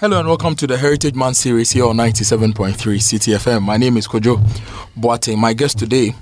Hello and welcome to the Heritage Month series here on 97.3 Citi FM. My name is Kojo Boateng. My guest today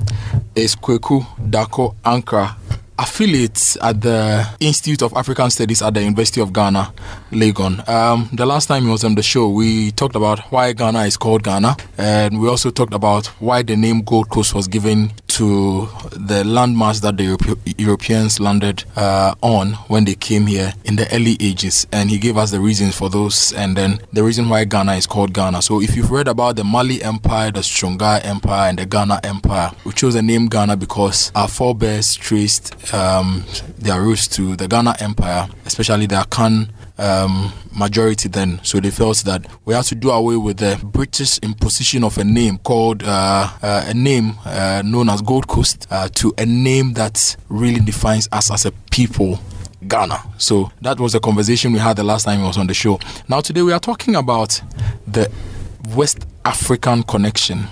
is Kweku Darko Ankrah affiliate at the Institute of African Studies at the University of Ghana, Legon. Um, the last time he was on the show, we talked about why Ghana is called Ghana, and we also talked about why the name Gold Coast was given to the landmass that the Europe- Europeans landed uh, on when they came here in the early ages. And he gave us the reasons for those, and then the reason why Ghana is called Ghana. So if you've read about the Mali Empire, the Songhai Empire, and the Ghana Empire, we chose the name Ghana because our forebears traced um, their roots to the Ghana Empire, especially the Akan um, majority then. So they felt that we had to do away with the British imposition of a name called uh, uh, a name uh, known as Gold Coast uh, to a name that really defines us as a people. Ghana. So that was the conversation we had the last time he was on the show. Now today we are talking about the West African connection.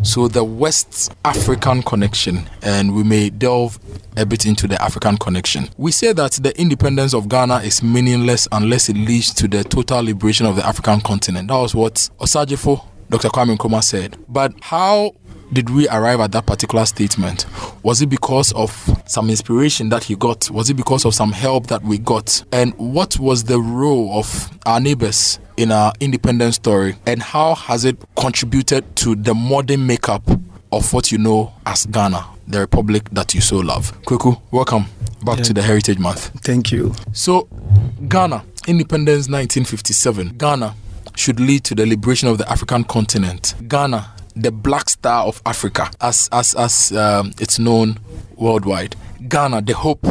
So the West African connection, and we may delve a bit into the African connection. We say that the independence of Ghana is meaningless unless it leads to the total liberation of the African continent. That was what Osagyefo, Dr. Kwame Nkrumah said. But how did we arrive at that particular statement? Was it because of some inspiration that he got? Was it because of some help that we got? And what was the role of our neighbors in our independence story? And how has it contributed to the modern makeup of what you know as Ghana, the republic that you so love? Kweku, welcome back Yeah. to the Heritage Month. Thank you. So, Ghana, independence 1957. Ghana should lead to the liberation of the African continent. Ghana, the black star of Africa, as as as um, it's known worldwide. Ghana, the hope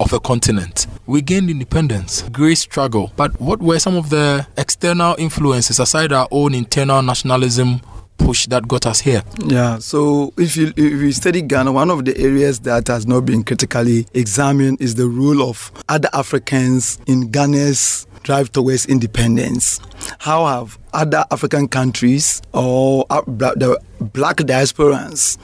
of a continent. We gained independence, great struggle. But what were some of the external influences aside our own internal nationalism push that got us here? Yeah. So if you if you study Ghana, one of the areas that has not been critically examined is the role of other Africans in Ghana's drive towards independence. How have other African countries or uh, the black diasporans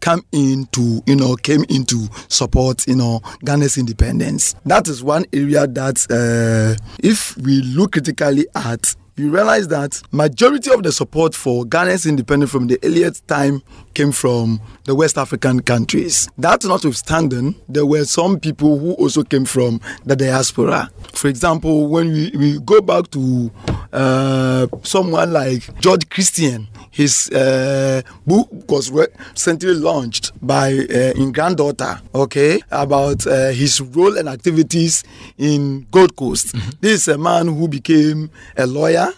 come into you know came into support you know Ghana's independence? That is one area that uh, if we look critically at you realize that majority of the support for Ghana's independence from the earliest time came from the West African countries. That notwithstanding, there were some people who also came from the diaspora. For example, when we, we go back to uh, someone like George Christian, his uh, book was recently launched by uh, in granddaughter okay about uh, his role and activities in gold coast this is a man who became a lawyer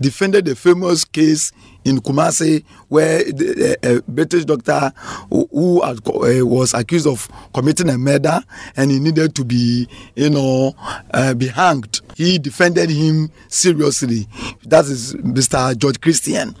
defended the famous case in Kumasi, where the, a British doctor who, who had, uh, was accused of committing a murder and he needed to be, you know, uh, be hanged. He defended him seriously. That is Mr. George Christian.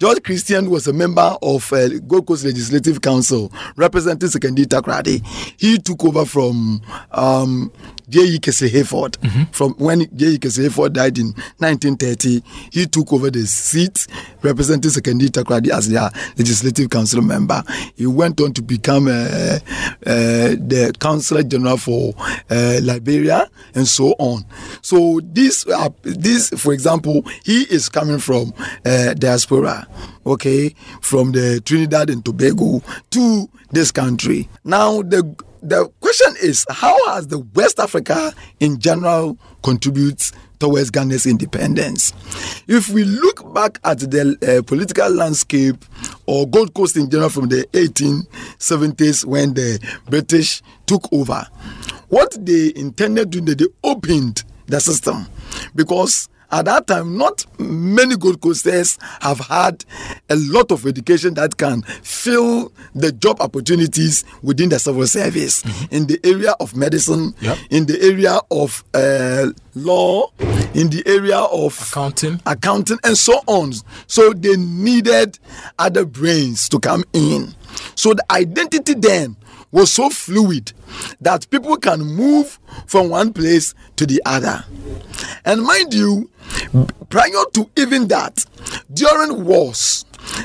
George Christian was a member of uh, Gold Coast Legislative Council representing Sekondi Takoradi. He took over from um, J.E. Hayford. From when J.E. Casely Hayford died in 1930, he took over the seat representing Sekondi Takoradi as their Legislative Council member. He went on to become uh, uh, the Councillor General for uh, Liberia and so on. So this, this, for example, he is coming from diaspora, okay, from the Trinidad and Tobago to this country. Now the the question is how has the West Africa in general contributes towards Ghana's independence? If we look back at the uh, political landscape or Gold Coast in general from the 1870s when the British took over, what they intended to do, they opened the system because at that time, not many Gold Coasters have had a lot of education that can fill the job opportunities within the civil service in the area of medicine, Yep. in the area of uh, law, in the area of Accounting. accounting, and so on. So they needed other brains to come in. So the identity then was so fluid that people can move from one place to the other. And mind you, prior to even that, during wars,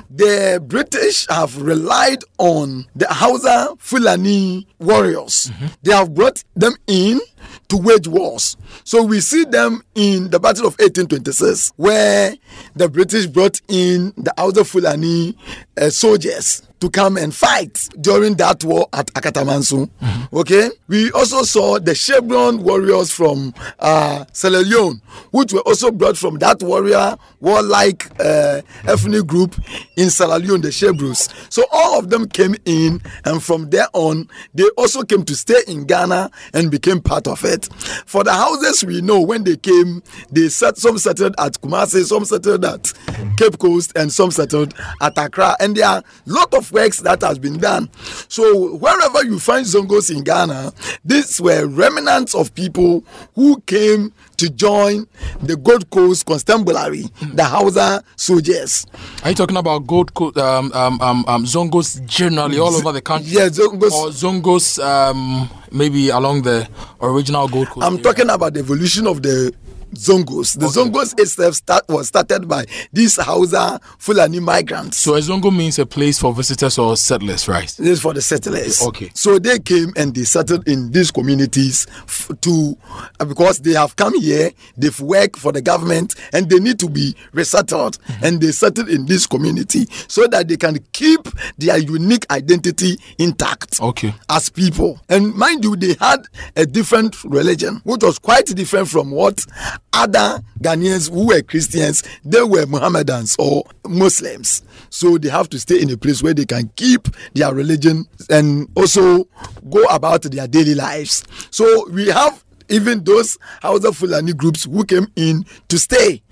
the British have relied on the Hausa Fulani warriors. They have brought them in to to wage wars. So we see them in the Battle of 1826, where the British brought in the Hausa Fulani uh, soldiers to come and fight during that war at Akatamansu. Mm-hmm. Okay, we also saw the Chevron warriors from uh, Sierra Leone, which were also brought from that warrior warlike uh, ethnic group in Sierra Leone, the Sherbros. So all of them came in, and from there on, they also came to stay in Ghana and became part of it. For the Hausas we know, when they came, they set some settled at Kumasi, some settled at Cape Coast, and some settled at Accra, and there are a lot of works that has been done. So wherever you find Zongos in Ghana, these were remnants of people who came to join the Gold Coast Constabulary, the Hausa soldiers. Are you talking about Gold Coast, um, um, um, um, Zongos generally all over the country? Yeah, Zongos. Or Zongos um, maybe along the original Gold Coast? I'm area? talking about the evolution of the Zongos. The okay. Zongos itself start, was started by these Hausa Fulani migrants. So a Zongo means a place for visitors or settlers, right? This is for the settlers. Okay. So they came and they settled in these communities f- to uh, because they have come here, they've worked for the government, and they need to be resettled, mm-hmm. and they settled in this community so that they can keep their unique identity intact. Okay. As people, and mind you, they had a different religion, which was quite different from what other Ghanaians who were Christians, they were Mohammedans or Muslims. So they have to stay in a place where they can keep their religion and also go about their daily lives. So we have even those Hausa Fulani groups who came in to stay.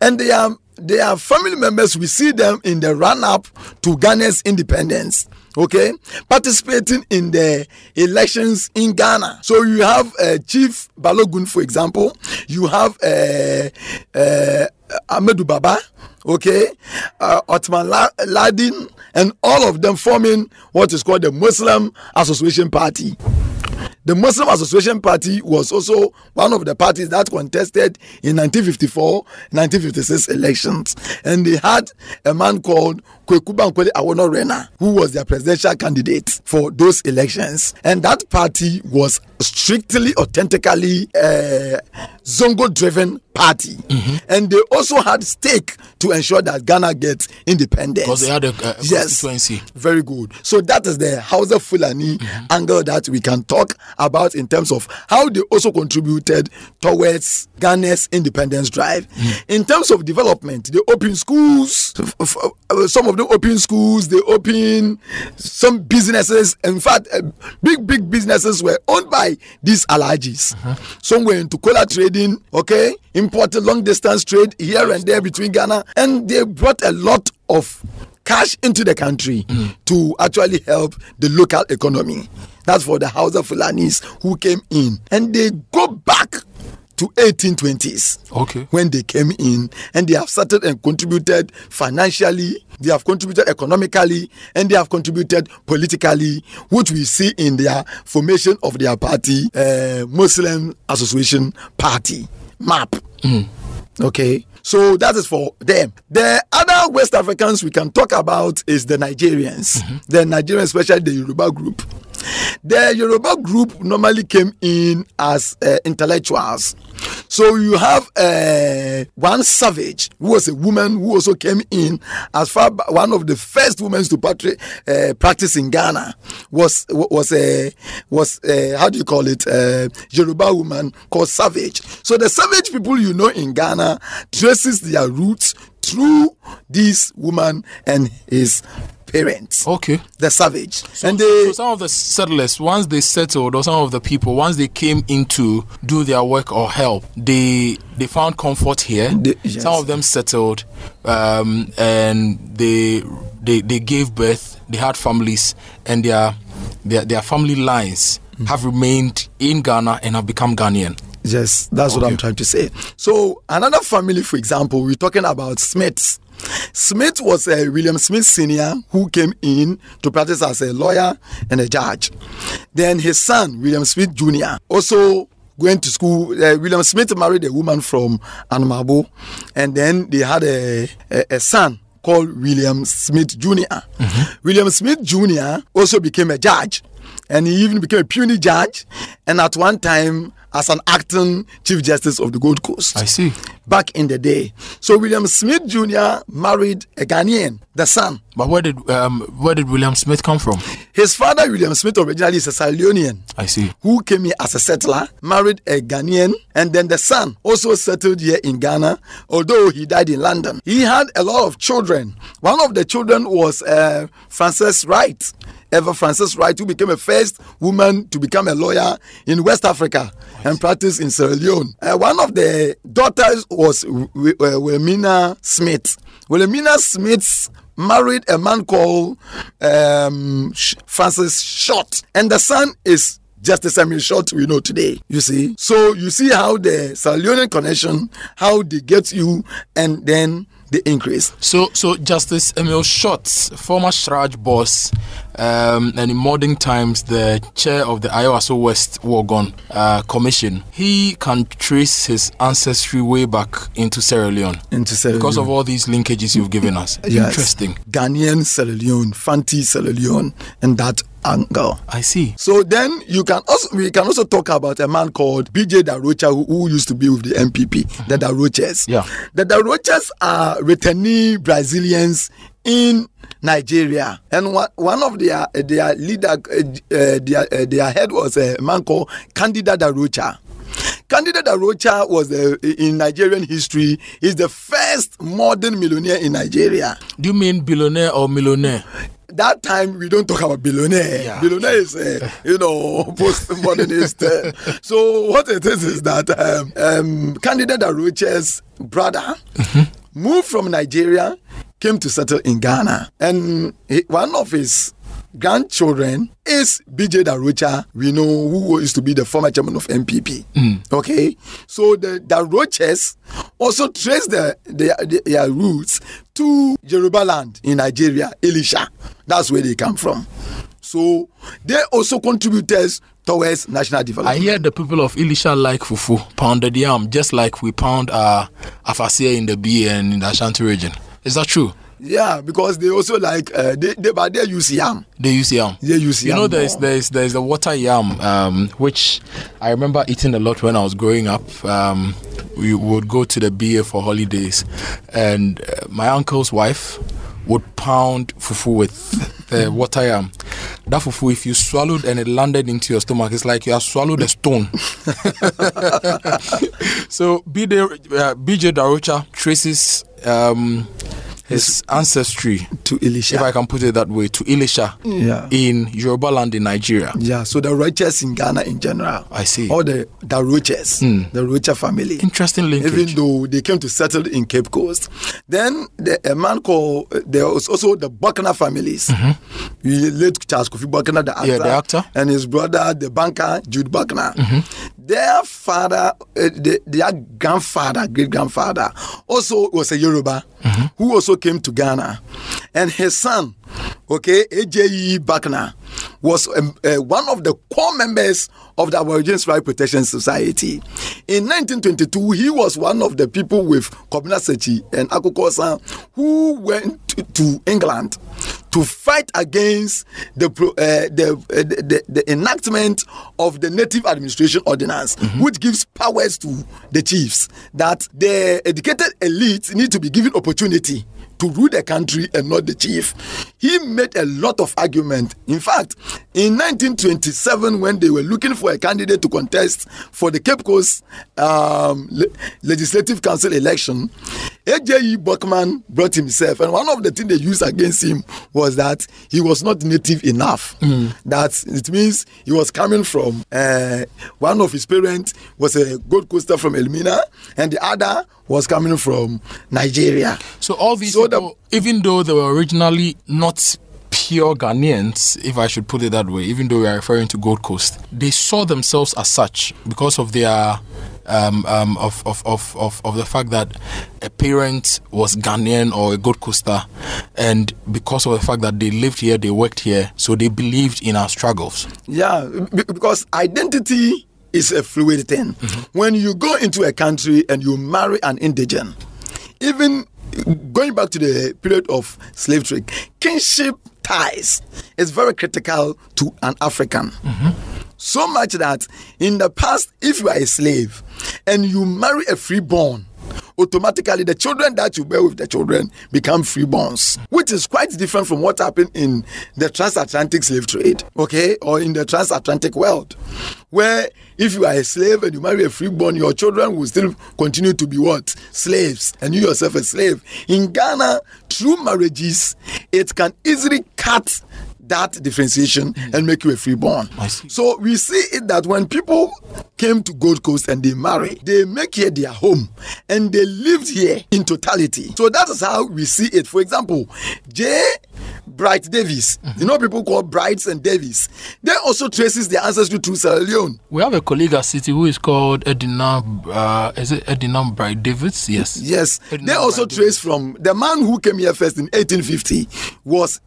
And they are they are family members. We see them in the run up to Ghana's independence okay, participating in the elections in Ghana. So you have uh, Chief Balogun, for example, you have uh, uh, Ahmedou Baba, okay, uh, Otman Ladin, and all of them forming what is called the Muslim Association Party. The Muslim Association Party was also one of the parties that contested in 1954 1956 elections. And they had a man called Kweku Bankole Awoonor-Renner, who was their presidential candidate for those elections. And that party was strictly, authentically uh, Zongo driven party. Mm-hmm. And they also had stake to ensure that Ghana gets independence. Because they had a, a yes, constituency. Very good. So that is the Hausa Fulani mm-hmm. angle that we can talk about in terms of how they also contributed towards Ghana's independence drive. Mm-hmm. In terms of development, they opened schools, some of them open schools, they open some businesses. In fact, uh, big, big businesses were owned by these alajis. Uh-huh. Some were into cola trading, okay, imported long distance trade here and there between Ghana, and they brought a lot of cash into the country mm. to actually help the local economy. That's for the Hausa Fulanis who came in. And they go back to 1820s okay when they came in and they have started and contributed financially they have contributed economically and they have contributed politically which we see in their formation of their party uh, muslim association party map mm. okay so that is for them. The other West Africans we can talk about is the Nigerians, mm-hmm. the Nigerians, especially the Yoruba group. The Yoruba group normally came in as uh, intellectuals. So you have uh, one savage who was a woman who also came in as far one of the first women to patri- uh, practice in Ghana was was a was a, how do you call it a Yoruba woman called Savage. So the Savage people you know in Ghana traces their roots through this woman and his parents. Okay. The savage. So, and they, so some of the settlers, once they settled, or some of the people, once they came in to do their work or help, they they found comfort here. They, yes. Some of them settled, um, and they they they gave birth. They had families, and their their their family lines mm. have remained in Ghana and have become Ghanaian. Yes, that's okay. what I'm trying to say. So another family, for example, we're talking about Smiths. Smith was a William Smith Sr. who came in to practice as a lawyer and a judge. Then his son, William Smith Jr., also went to school. Uh, William Smith married a woman from Anamabo, and then they had a, a, a son called William Smith junior mm-hmm. William Smith Jr. also became a judge, and he even became a puisne judge. And at one time, as an acting Chief Justice of the Gold Coast. I see. Back in the day. So William Smith Jr. married a Ghanaian, the son. But where did um, where did William Smith come from? His father, William Smith, originally is a Sierra Leonean. I see. Who came here as a settler, married a Ghanaian, and then the son also settled here in Ghana, although he died in London. He had a lot of children. One of the children was uh, Frances Wright. Ever Frances Wright, who became a first woman to become a lawyer in West Africa and practice in Sierra Leone. Uh, one of the daughters was uh, Wilhelmina Smith. Wilhelmina Smith married a man called um, Francis Short, and the son is Justice Emile Short we know today. You see, so you see how the Sierra connection, how they get you, and then the increase. So, so Justice Emile Short, former CHRAJ boss, um, and in modern times the chair of the Ayawaso West Wuogon uh, Commission, he can trace his ancestry way back into Sierra Leone. Into Sierra because Leone. of all these linkages you've given us. Yes. Interesting. Ghanaian Sierra Leone, Fanti Sierra Leone, and that angle. I see. So then you can also we can also talk about a man called BJ da Rocha who, who used to be with the NPP, the Daroches. Yeah. The Daroches are returnee Brazilians in Nigeria, and one, one of their their leader, uh, uh, their, uh, their head was a man called Candida Darocha. Candido da Rocha was uh, in Nigerian history is the first modern millionaire in Nigeria. Do you mean billionaire or millionaire? That time we don't talk about billionaire. Yeah. Billionaire is, uh, you know, postmodernist. uh, so what it is is that um, um, Candido da Rocha's brother moved from Nigeria, came to settle in Ghana, and he, one of his grandchildren is BJ da Rocha, we know who used to be the former chairman of NPP. Okay, so the Daroches also trace their, their, their roots to Yoruba land in Nigeria, Ilesha. That's where they come from. So they also contributors towards national development. I hear the people of Ilesha like fufu, pounded yam, just like we pound uh, afasia in the B and in the Ashanti region. Is that true? Yeah, because they also like uh, they, they but they use yam. They use yam. They use You yam. know, there's there's there's the water yam, um, which I remember eating a lot when I was growing up. Um, we would go to the BA for holidays, and uh, my uncle's wife would pound fufu with the water yam. That fufu, if you swallowed and it landed into your stomach, it's like you have swallowed a stone. so BJ, uh, BJ da Rocha traces um, his ancestry to Ilesha. if I can put it that way, to Ilesha Yeah. in Yoruba land in Nigeria. Yeah, so the Roches in Ghana in general. I see. All the the Roches, the Rocha family. Interesting linkage. Even though they came to settle in Cape Coast. Then the, a man called, uh, there was also the Bucknor families. We late Charles Kofi Bucknor, the actor. Mm-hmm. Yeah, the actor. And his brother, the banker, Jude Bucknor. Their father, uh, the, their grandfather, great grandfather, also was a Yoruba Mm-hmm. who also came to Ghana. And his son, okay, AJE Bucknor, was um, uh, one of the core members of the Aborigines Right Protection Society. In 1922, he was one of the people with Kobina Sekyi and Akukosa who went to, to England to fight against the, uh, the, uh, the, the the enactment of the Native Administration Ordinance, which gives powers to the chiefs that the educated elite need to be given opportunity to rule the country and not the chief. He made a lot of argument. In fact, in 1927, when they were looking for a candidate to contest for the Cape Coast um, Le- Legislative Council election, AJE Buckman brought himself, and one of the things they used against him was that he was not native enough. That it means he was coming from uh, one of his parents was a Gold Coaster from Elmina, and the other was coming from Nigeria. so all these So the- people, even though they were originally not pure Ghanaians, if I should put it that way, even though we are referring to Gold Coast, they saw themselves as such because of their um, um, of, of, of, of, of the fact that a parent was Ghanaian or a Gold Coaster, and because of the fact that they lived here, they worked here, so they believed in our struggles. Yeah, because identity is a fluid thing. Mm-hmm. When you go into a country and you marry an indigent, even going back to the period of slave trade, kinship ties is very critical to an African. Mm-hmm. So much that in the past, if you are a slave and you marry a freeborn, automatically the children that you bear with the children become freeborns, which is quite different from what happened in the transatlantic slave trade, okay, or in the transatlantic world, where if you are a slave and you marry a freeborn, your children will still continue to be what? Slaves, and you yourself a slave. In Ghana, through marriages, it can easily cut that differentiation mm. and make you a freeborn. So we see it that when people came to Gold Coast and they marry, they make here their home and they lived here in totality. So that is how we see it. For example, J. Bright Davis, mm-hmm. you know people call Brights and Davis. They also traces their ancestry to Sierra Leone. We have a colleague at City who is called Edina, uh, is it Edina Bright Davis? Yes. Yes. They also Bright trace Davis. from the man who came here first in 1850 was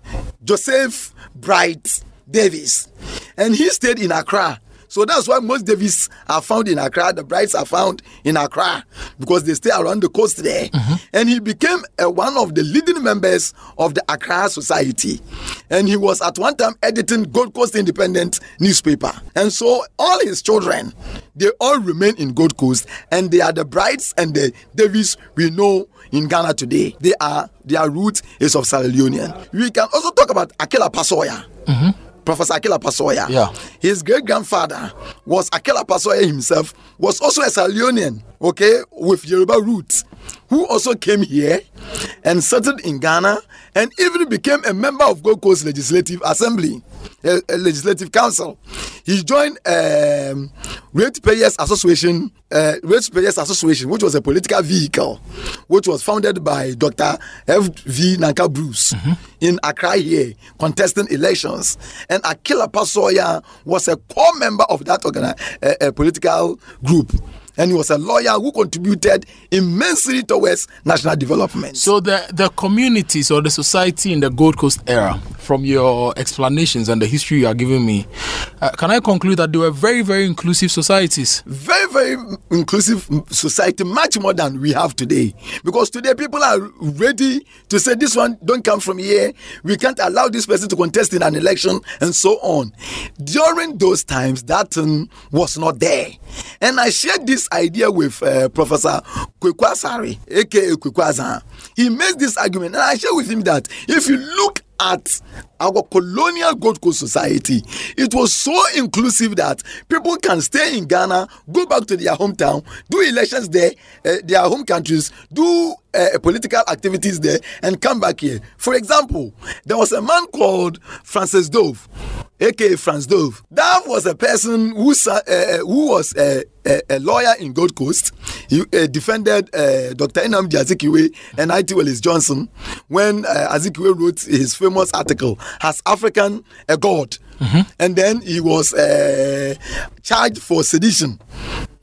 Joseph Bright Davis. And he stayed in Accra so that's why most Davis are found in Accra. The brides are found in Accra because they stay around the coast there. Mm-hmm. And he became uh, one of the leading members of the Accra Society. And he was at one time editing Gold Coast Independent newspaper. And so all his children, they all remain in Gold Coast, and they are the brides and the Davis we know in Ghana today. They are their root is of Sierra Leonean. We can also talk about Akilagpa Sawyerr. Mm-hmm Professor Akilagpa Sawyerr. Yeah. His great grandfather was Akilagpa Sawyerr himself, was also a Leonean, okay, with Yoruba roots, who also came here and settled in Ghana and even became a member of Gold Coast Legislative Assembly, a, Legislative Council. He joined um, Ratepayers Association, uh, Ratepayers Association, which was a political vehicle, which was founded by Dr. F. V. Nanka Bruce mm-hmm. in Accra here, contesting elections. And Akilagpa Sawyerr was a core member of that uh, political group and he was a lawyer who contributed immensely towards national development. So the the communities or the society in the Gold Coast era, from your explanations and the history you are giving me, uh, can I conclude that they were very very inclusive societies? Very very inclusive society, much more than we have today. Because today people are ready to say this one don't come from here. We can't allow this person to contest in an election and so on. During those times, that was not there, and I shared this idea with uh, Professor Kwaku Asare, aka Kwaku Azar. He makes this argument, and I share with him that if you look at our colonial Gold Coast society, it was so inclusive that people can stay in Ghana, go back to their hometown, do elections there, uh, their home countries, do uh, political activities there, and come back here. For example, there was a man called Francis Dove, aka Franz Dove. That was a person who, uh, who was a, a, a, lawyer in Gold Coast. He uh, defended uh, Dr. Nnamdi Azikiwe and I.T. Wallace Johnson when uh, Azikiwe wrote his famous article has African a God. Mm-hmm. And then he was uh, charged for sedition,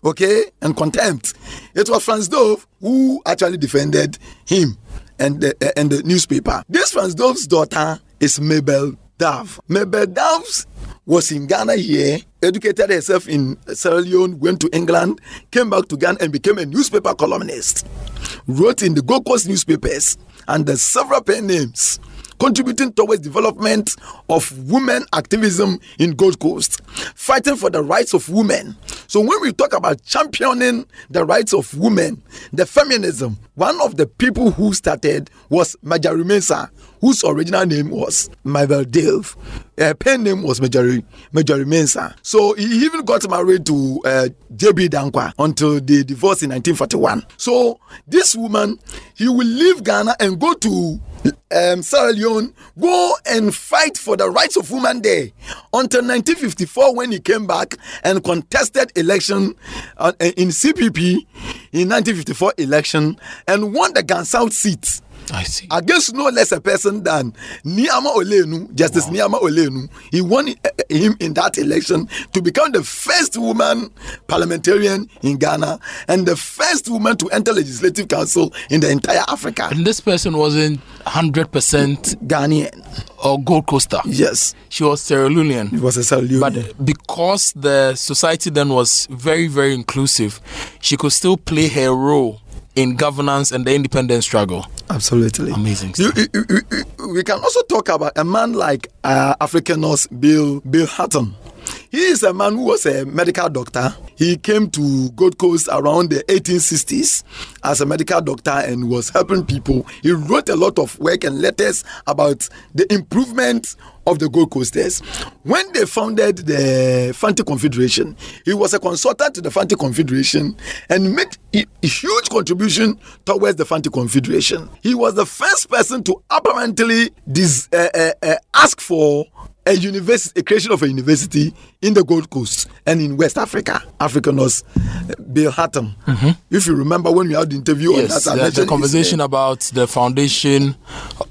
okay, and contempt. It was Franz Dove who actually defended him and the, uh, and the newspaper. This Franz Dove's daughter is Mabel Dove. Mabel Dove was in Ghana here, educated herself in Sierra Leone, went to England, came back to Ghana and became a newspaper columnist. Wrote in the Gold Coast newspapers under several pen names contributing towards development of women activism in Gold Coast, fighting for the rights of women. So when we talk about championing the rights of women, the feminism, one of the people who started was Marjorie Mensah, whose original name was Mabel Dove. Her pen name was Marjorie, Marjorie Mensah. So he even got married to uh, J.B. Danquah until they divorced in 1941. So this woman, he will leave Ghana and go to um, Sierra Leone, go and fight for the rights of women there until 1954 when he came back and contested election uh, in CPP in 1954 election and won the Ga South seat. I see. Against no less a person than Nii Amaa Ollennu, Justice wow. Nii Amaa Ollennu. He won eh, eh, him in that election to become the first woman parliamentarian in Ghana and the first woman to enter legislative council in the entire Africa. And this person wasn't 100% Ghanaian or Gold Coaster. Yes. She was Sierra Leonean. It was a Sierra Leonean. But because the society then was very, very inclusive, she could still play her role in governance and the independence struggle. Absolutely. Amazing. You, you, you, we can also talk about a man like uh, Africanus Bill Bill Horton. He is a man who was a medical doctor. He came to Gold Coast around the 1860s as a medical doctor and was helping people. He wrote a lot of work and letters about the improvement of the Gold Coasters. When they founded the Fanti Confederation, he was a consultant to the Fanti Confederation and made a, huge contribution towards the Fanti Confederation. He was the first person to apparently dis, uh, uh, uh, ask for a university, a creation of a university in the Gold Coast and in West Africa. Africanus uh, Bill Horton. Mm-hmm. If you remember when we had the interview yes, on that, the, the conversation about the foundation,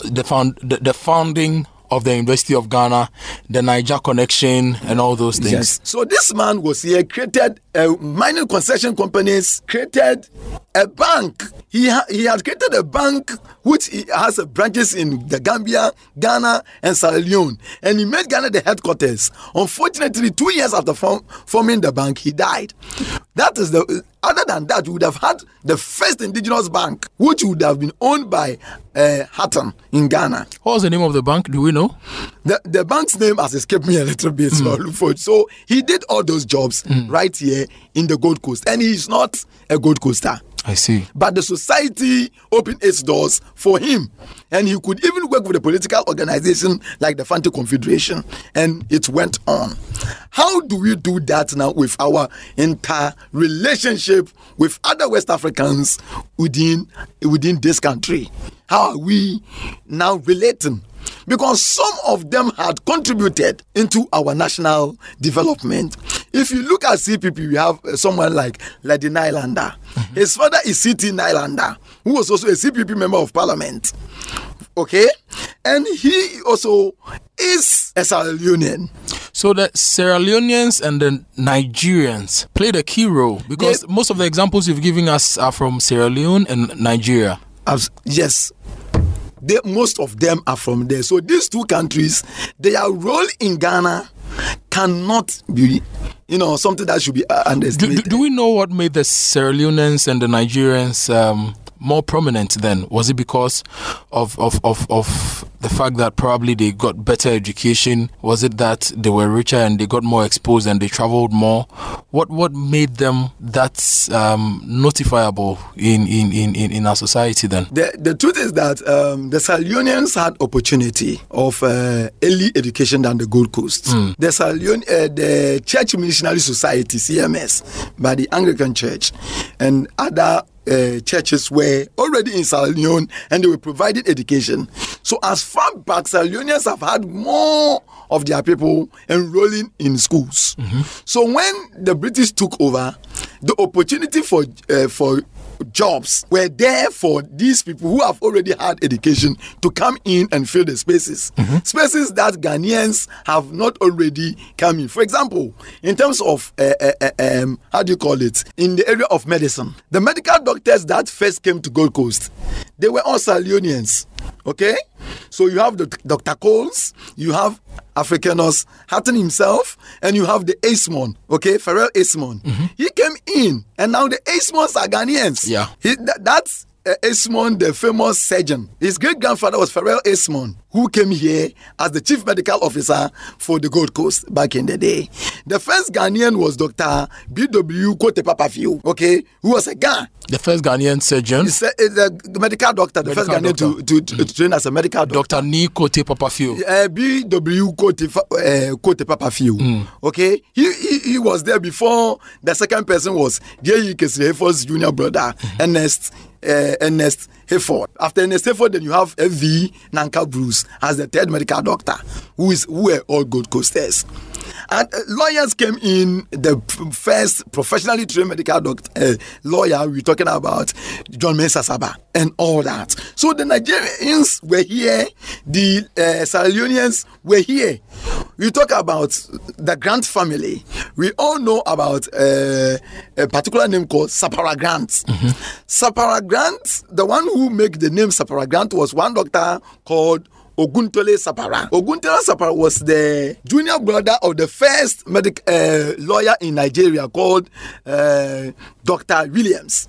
the found, the, the founding of the University of Ghana, the Niger connection, and all those things. Yes. So this man was here, created uh, mining concession companies, created a bank. He ha- he had created a bank which has branches in the Gambia, Ghana, and Sierra Leone, and he made Ghana the headquarters. Unfortunately, two years after form- forming the bank, he died. That is the. Other than that, we would have had the first indigenous bank, which would have been owned by uh, Horton in Ghana. What was the name of the bank? Do we know? The the bank's name has escaped me a little bit, so mm. it. So he did all those jobs mm. right here in the Gold Coast, and he's not a Gold Coaster. I see. But the society opened its doors for him. And he could even work with a political organization like the Fanti Confederation. And it went on. How do we do that now with our entire relationship with other West Africans within, within this country? How are we now relating? because some of them had contributed into our national development. If you look at CPP, we have uh, someone like Lady Nylander. Mm-hmm. His father is C.T. Nylander, who was also a CPP member of parliament. Okay? And he also is a Sierra Leonean. So the Sierra Leoneans and the Nigerians played a key role because they, most of the examples you've given us are from Sierra Leone and Nigeria. Yes, they, most of them are from there. So these two countries, their role in Ghana cannot be, you know, something that should be underestimated. Do, do, do we know what made the Sierra Leoneans and the Nigerians um, more prominent then? Was it because of, of, of, of the fact that probably they got better education? Was it that they were richer and they got more exposed and they traveled more? What what made them that um, notifiable in, in, in, in our society then? The, the truth is that um, the Salionians had opportunity of uh, early education than the Gold Coast. Mm. The Salion, uh, the Church Missionary Society, CMS, by the Anglican Church, and other uh, churches were already in Sierra Leone and they were providing education. So, as far back, Sierra Leoneans have had more of their people enrolling in schools. Mm-hmm. So, when the British took over, the opportunity for uh, for jobs were there for these people who have already had education to come in and fill the spaces. Mm-hmm. Spaces that Ghanaians have not already come in. For example, in terms of, uh, uh, um, how do you call it, in the area of medicine, the medical doctors that first came to Gold Coast, they were all Sierra Okay? So you have the Dr. Coles, you have Africanus Horton himself, and you have the Easmon, okay, Farrell Easmon. Mm-hmm. He came in, and now the Easmons are Ghanaians. Yeah. He, that, that's uh, Easmon, the famous surgeon. His great grandfather was Farrell Easmon, who came here as the chief medical officer for the Gold Coast back in the day. The first Ghanaian was Dr. B.W. Quartey Papafio, okay, who was a guy. The first Ghanaian surgeon? A, the medical doctor, the medical first Ghanaian to, to, to, mm. train as a medical doctor. Dr. Ni Quartey Papafio. Uh, B.W. Quartey, uh, Quartey Papafio, mm. okay. He, he, he was there before the second person was J.E. Casely Hayford's junior brother, mm-hmm. Ernest uh, Ernest Hayford. After Ernest Hayford, then you have F.V. Nanka Bruce as the third medical doctor, who is who were all Gold Coasters. And uh, lawyers came in, the first professionally trained medical doctor, uh, lawyer, we're talking about John Mensah Sarbah and all that. So the Nigerians were here, the uh, Sierra Leoneans were here. We talk about the Grant family. We all know about uh, a particular name called Sapara Grant. Mm-hmm. Sapara Grant, the one who made the name Sapara Grant was one doctor called Oguntola Sapara. Oguntola Sapara was the junior brother of the first medic uh, lawyer in Nigeria called uh, Dr. Williams.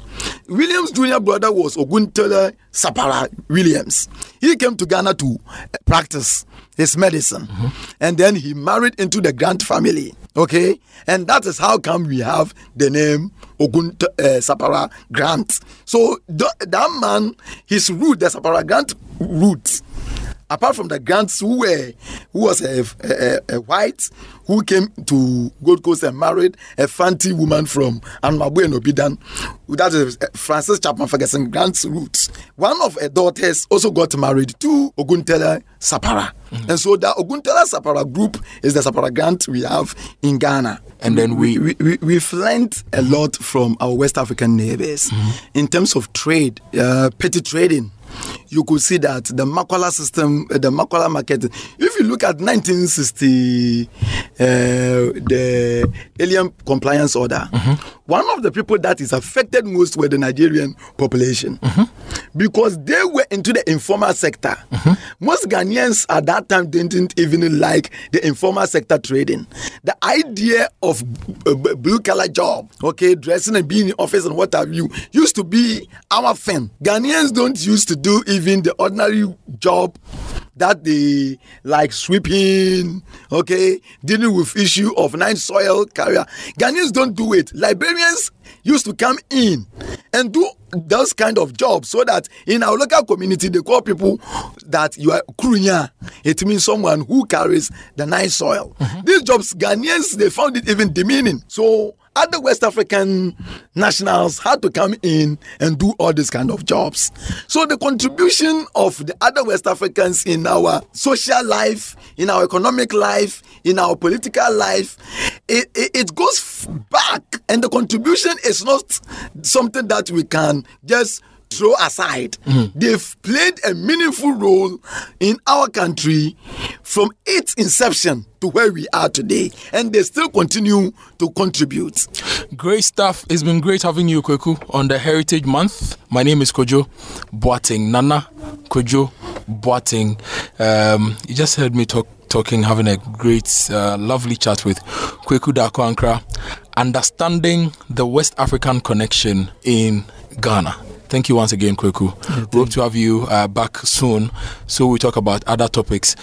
Williams' junior brother was Oguntele Sapara Williams. He came to Ghana to practice his medicine, mm-hmm. and then he married into the Grant family. Okay, and that is how come we have the name Ogun uh, Sapara Grant. So th- that man, his root, the Sapara Grant root, apart from the Grants who were who was a, a, a, white who came to Gold Coast and married a Fanti woman from Anmabu and Obidan, that is uh, Francis Chapman Ferguson Grant's roots. One of her daughters also got married to Oguntela Sapara. Mm-hmm. And so the Oguntela Sapara group is the Sapara Grant we have in Ghana. And then we, we, we, we've learned a lot from our West African neighbors mm-hmm. in terms of trade, uh, petty trading you could see that the Makola system, uh, the Makola market, if you look at 1960, uh, the Alien Compliance Order, mm-hmm. One of the people that is affected most were the Nigerian population mm-hmm. because they were into the informal sector. Mm-hmm. Most Ghanaians at that time didn't even like the informal sector trading. The idea of a blue collar job, okay, dressing and being in office and what have you, used to be our thing. Ghanaians don't used to do even the ordinary job that they like sweeping, okay, dealing with issue of night soil carrier. Ghanaians don't do it. Liberians used to come in and do those kind of jobs so that in our local community they call people that you are krunya. It means someone who carries the night soil. Mm-hmm. These jobs, Ghanaians, they found it even demeaning. So other West African nationals had to come in and do all these kind of jobs. So the contribution of the other West Africans in our social life, in our economic life, in our political life, it, it, it goes back. And the contribution is not something that we can just throw aside. Mm-hmm. They've played a meaningful role in our country from its inception to where we are today, and they still continue to contribute. Great stuff. It's been great having you, Kweku, on the Heritage Month. My name is Kojo Boateng Nana Kojo Boateng. Um, you just heard me talk talking, having a great, uh, lovely chat with Kweku Darko Ankrah, understanding the West African connection in Ghana. Thank you once again, Kweku. Yeah, Hope to have you uh, back soon so we talk about other topics.